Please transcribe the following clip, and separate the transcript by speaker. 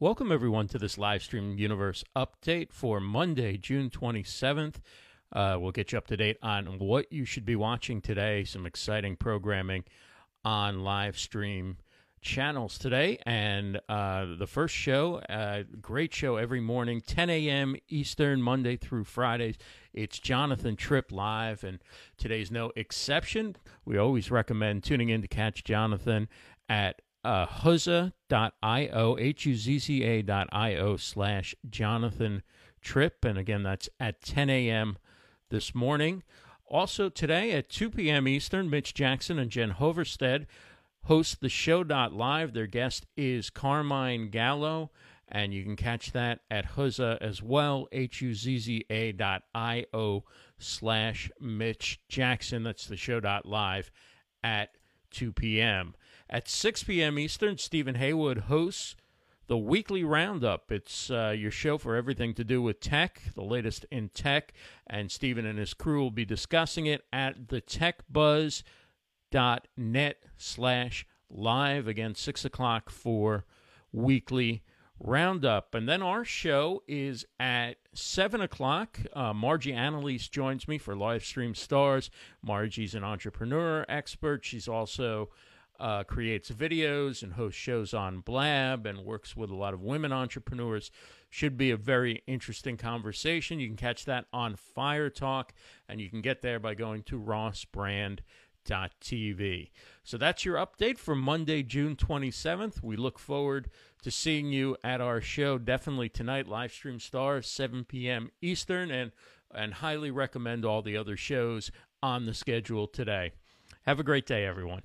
Speaker 1: Welcome, everyone, to this Livestream Universe update for Monday, June 27th. Uh, we'll get you up to date on what you should be watching today, some exciting programming on live stream channels today. And uh, the first show, uh, great show every morning, 10 a.m. Eastern, Monday through Fridays. It's Jonathan Tripp live, and today's no exception. We always recommend tuning in to catch Jonathan at uh, huzza.io, H-U-Z-Z-A dot I-O slash Jonathan Tripp. And again, that's at 10 a.m. this morning. Also today at 2 p.m. Eastern, Mitch Jackson and Jen Hoverstead host the show live. Their guest is Carmine Gallo, and you can catch that at Huzza as well, H-U-Z-Z-A dot I-O slash Mitch Jackson. That's the show live at 2 p.m. At 6 p.m. Eastern, Stephen Haywood hosts the weekly roundup. It's uh, your show for everything to do with tech, the latest in tech, and Stephen and his crew will be discussing it at the techbuzz.net slash live. Again, 6 o'clock for weekly roundup. And then our show is at 7 o'clock. Uh, Margie Annalise joins me for Live Stream Stars. Margie's an entrepreneur expert. She's also uh, creates videos and hosts shows on Blab and works with a lot of women entrepreneurs. Should be a very interesting conversation. You can catch that on Fire Talk, and you can get there by going to rossbrand.tv. So that's your update for Monday, June 27th. We look forward to seeing you at our show definitely tonight, live stream star, 7 p.m. Eastern, and, and highly recommend all the other shows on the schedule today. Have a great day, everyone.